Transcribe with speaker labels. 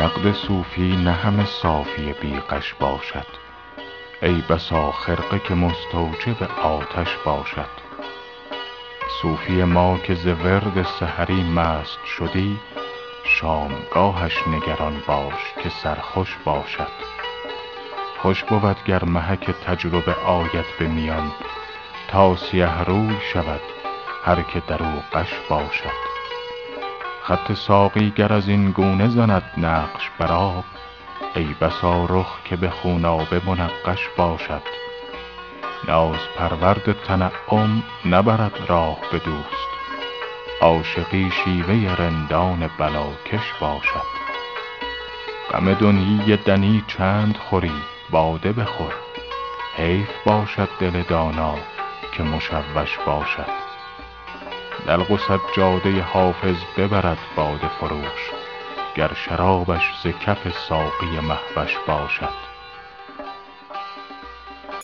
Speaker 1: نقد صوفی نه همه صافی بی غش باشد. ای بسا خرقه که مستوجب آتش باشد. صوفی ما که ز ورد سحری مست شدی شامگاهش نگران باش که سرخوش باشد. خوش بود گر محک تجربه آید به میان تا سیه روی شود هر که در او غش باشد. خط ساقی گر از این گونه زند نقش بر آب ای بسا رخ که به خونابه منقش باشد. نازپرورد تنعم نبرد راه به دوست عاشقی شیوه رندان بلاکش باشد. غم دنیی دنی چند خوری باده بخور حیف باشد دل دانا که مشوش باشد. دلق و سجاده حافظ ببرد باده فروش گر شرابش ز کف ساقی مهوش باشد.